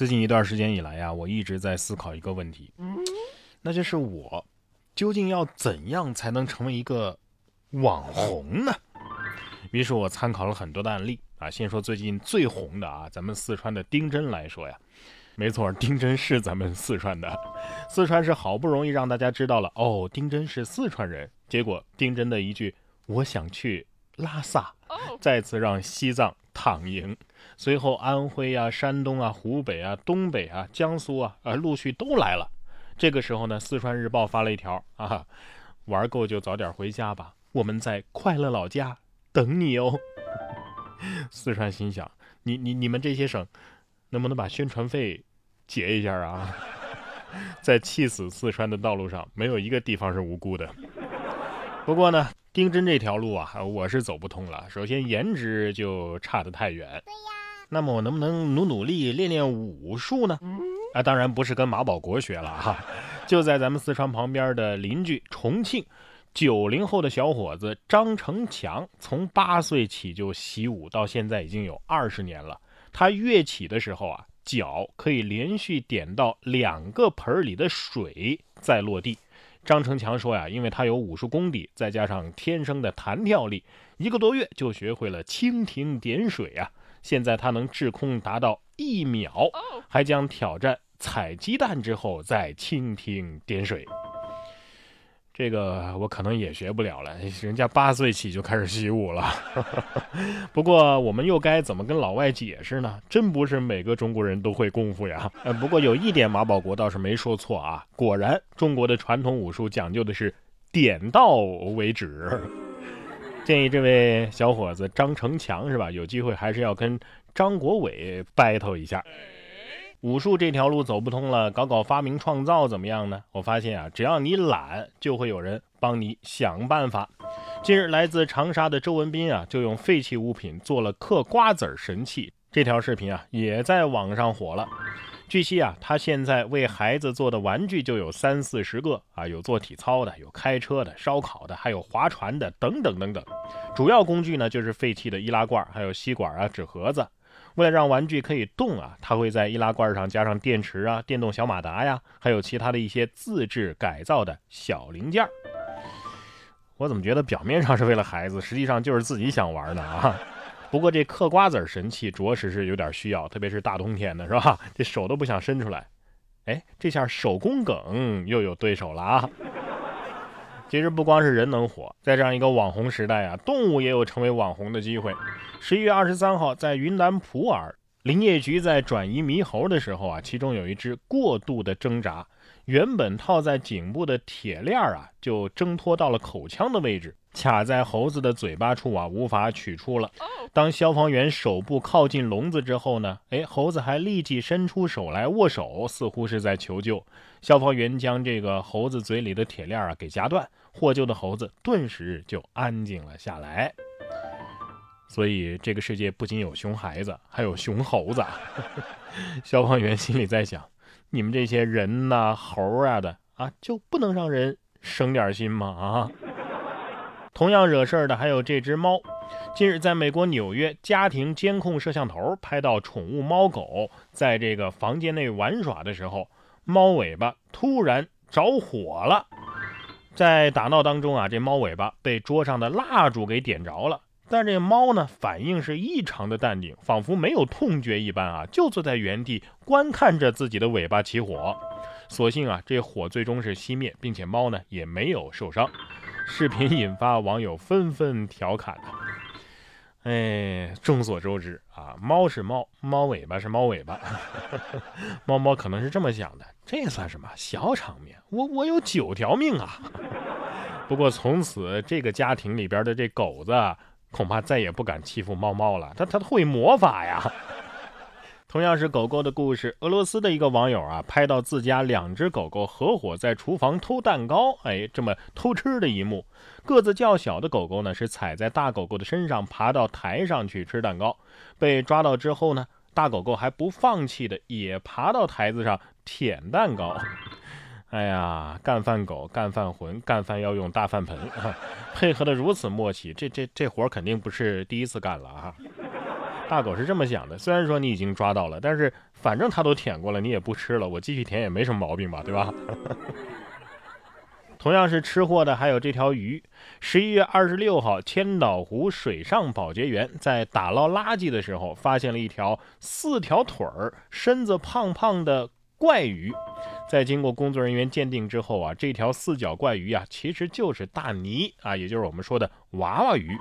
最近一段时间以来呀，我一直在思考一个问题，那就是我究竟要怎样才能成为一个网红呢？于是我参考了很多的案例啊，先说最近最红的啊，咱们四川的丁真来说呀，没错，丁真是咱们四川的，四川是好不容易让大家知道了哦，丁真是四川人，结果丁真的一句我想去拉萨，再次让西藏。躺赢，随后安徽啊、山东啊、湖北啊、东北啊、江苏啊，啊陆续都来了。这个时候呢，四川日报发了一条啊，玩够就早点回家吧，我们在快乐老家等你哦。四川心想，你你你们这些省，能不能把宣传费结一下啊？在气死四川的道路上，没有一个地方是无辜的。不过呢。丁真这条路啊，我是走不通了。首先颜值就差得太远。对呀。那么我能不能努努力练练武术呢？啊，当然不是跟马保国学了哈。就在咱们四川旁边的邻居重庆，九零后的小伙子张成强，从八岁起就习武，到现在已经有二十年了。他跃起的时候啊，脚可以连续点到两个盆里的水再落地。张成强说呀，因为他有武术功底，再加上天生的弹跳力，一个多月就学会了蜻蜓点水啊！现在他能滞空达到一秒，还将挑战踩鸡蛋之后再蜻蜓点水。这个我可能也学不了了，人家八岁起就开始习武了。不过我们又该怎么跟老外解释呢？真不是每个中国人都会功夫呀。呃，不过有一点马保国倒是没说错啊，果然中国的传统武术讲究的是点到为止。建议这位小伙子张成强是吧？有机会还是要跟张国伟 battle 一下。武术这条路走不通了，搞搞发明创造怎么样呢？我发现啊，只要你懒，就会有人帮你想办法。近日，来自长沙的周文斌啊，就用废弃物品做了嗑瓜子神器。这条视频啊，也在网上火了。据悉啊，他现在为孩子做的玩具就有三四十个啊，有做体操的，有开车的，烧烤的，还有划船的，等等等等。主要工具呢，就是废弃的易拉罐，还有吸管啊，纸盒子。为了让玩具可以动啊，他会在易拉罐上加上电池啊、电动小马达呀，还有其他的一些自制改造的小零件。我怎么觉得表面上是为了孩子，实际上就是自己想玩呢啊？不过这嗑瓜子神器着实是有点需要，特别是大冬天的，是吧？这手都不想伸出来。哎，这下手工梗又有对手了啊！其实不光是人能火，在这样一个网红时代啊，动物也有成为网红的机会。十一月二十三号，在云南普洱，林业局在转移猕猴的时候啊，其中有一只过度的挣扎，原本套在颈部的铁链啊，就挣脱到了口腔的位置。卡在猴子的嘴巴处啊，无法取出了。当消防员手部靠近笼子之后呢，哎，猴子还立即伸出手来握手，似乎是在求救。消防员将这个猴子嘴里的铁链啊给夹断，获救的猴子顿时就安静了下来。所以这个世界不仅有熊孩子，还有熊猴子。消防员心里在想：你们这些人呐、猴啊的啊，就不能让人省点心吗？啊！同样惹事儿的还有这只猫。近日，在美国纽约，家庭监控摄像头拍到宠物猫狗在这个房间内玩耍的时候，猫尾巴突然着火了。在打闹当中啊，这猫尾巴被桌上的蜡烛给点着了。但这猫呢，反应是异常的淡定，仿佛没有痛觉一般啊，就坐在原地观看着自己的尾巴起火。所幸啊，这火最终是熄灭，并且猫呢也没有受伤。视频引发网友纷纷调侃哎，众所周知啊，猫是猫，猫尾巴是猫尾巴。猫猫可能是这么想的，这算什么小场面？我我有九条命啊！不过从此这个家庭里边的这狗子恐怕再也不敢欺负猫猫了，它它会魔法呀！同样是狗狗的故事，俄罗斯的一个网友啊，拍到自家两只狗狗合伙在厨房偷蛋糕，哎，这么偷吃的一幕。个子较小的狗狗呢，是踩在大狗狗的身上，爬到台上去吃蛋糕。被抓到之后呢，大狗狗还不放弃的，也爬到台子上舔蛋糕。哎呀，干饭狗，干饭魂，干饭要用大饭盆，配合的如此默契，这这这活肯定不是第一次干了啊。大狗是这么想的：虽然说你已经抓到了，但是反正它都舔过了，你也不吃了，我继续舔也没什么毛病吧，对吧？同样是吃货的，还有这条鱼。十一月二十六号，千岛湖水上保洁员在打捞垃圾的时候，发现了一条四条腿儿、身子胖胖的怪鱼。在经过工作人员鉴定之后啊，这条四角怪鱼啊，其实就是大鲵啊，也就是我们说的娃娃鱼。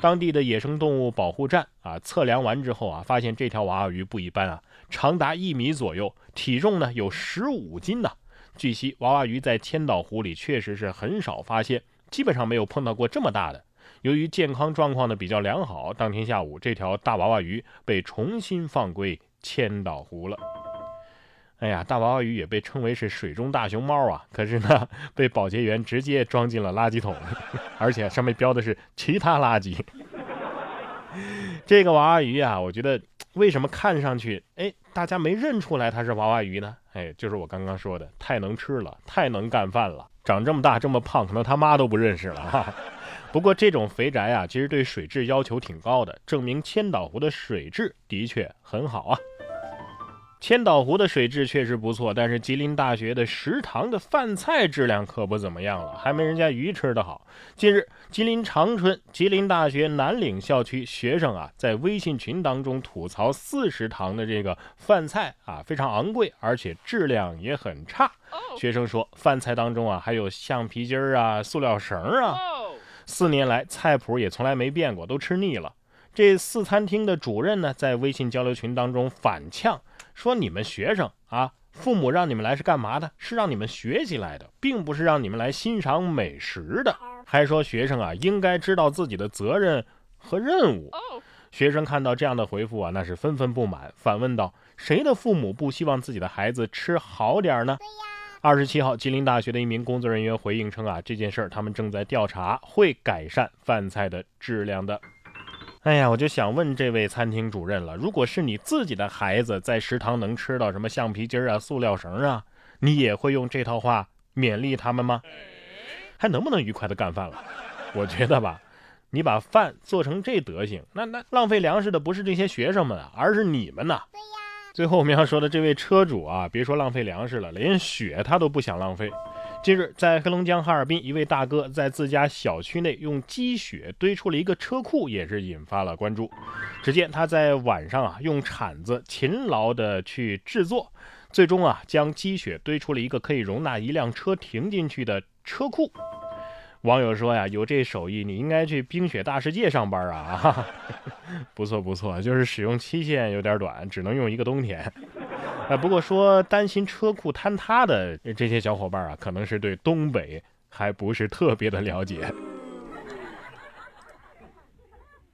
当地的野生动物保护站啊，测量完之后啊，发现这条娃娃鱼不一般啊，长达一米左右，体重呢有十五斤呢。据悉，娃娃鱼在千岛湖里确实是很少发现，基本上没有碰到过这么大的。由于健康状况呢比较良好，当天下午这条大娃娃鱼被重新放归千岛湖了。哎呀，大娃娃鱼也被称为是水中大熊猫啊，可是呢，被保洁员直接装进了垃圾桶，而且上面标的是其他垃圾。这个娃娃鱼啊，我觉得为什么看上去哎，大家没认出来它是娃娃鱼呢？哎，就是我刚刚说的，太能吃了，太能干饭了，长这么大这么胖，可能他妈都不认识了哈。不过这种肥宅啊，其实对水质要求挺高的，证明千岛湖的水质的确很好啊。千岛湖的水质确实不错，但是吉林大学的食堂的饭菜质量可不怎么样了，还没人家鱼吃的好。近日，吉林长春吉林大学南岭校区学生啊，在微信群当中吐槽四食堂的这个饭菜啊非常昂贵，而且质量也很差。学生说，饭菜当中啊还有橡皮筋儿啊、塑料绳啊，四年来菜谱也从来没变过，都吃腻了。这四餐厅的主任呢，在微信交流群当中反呛。说你们学生啊，父母让你们来是干嘛的？是让你们学习来的，并不是让你们来欣赏美食的。还说学生啊，应该知道自己的责任和任务。学生看到这样的回复啊，那是纷纷不满，反问道：谁的父母不希望自己的孩子吃好点呢？二十七号，吉林大学的一名工作人员回应称啊，这件事儿他们正在调查，会改善饭菜的质量的。哎呀，我就想问这位餐厅主任了，如果是你自己的孩子在食堂能吃到什么橡皮筋啊、塑料绳啊，你也会用这套话勉励他们吗？还能不能愉快的干饭了？我觉得吧，你把饭做成这德行，那那浪费粮食的不是这些学生们啊，而是你们呐。对呀。最后我们要说的这位车主啊，别说浪费粮食了，连血他都不想浪费。近日，在黑龙江哈尔滨，一位大哥在自家小区内用积雪堆出了一个车库，也是引发了关注。只见他在晚上啊，用铲子勤劳的去制作，最终啊，将积雪堆出了一个可以容纳一辆车停进去的车库。网友说呀，有这手艺，你应该去冰雪大世界上班啊！不错不错，就是使用期限有点短，只能用一个冬天。不过说担心车库坍塌的这些小伙伴啊，可能是对东北还不是特别的了解。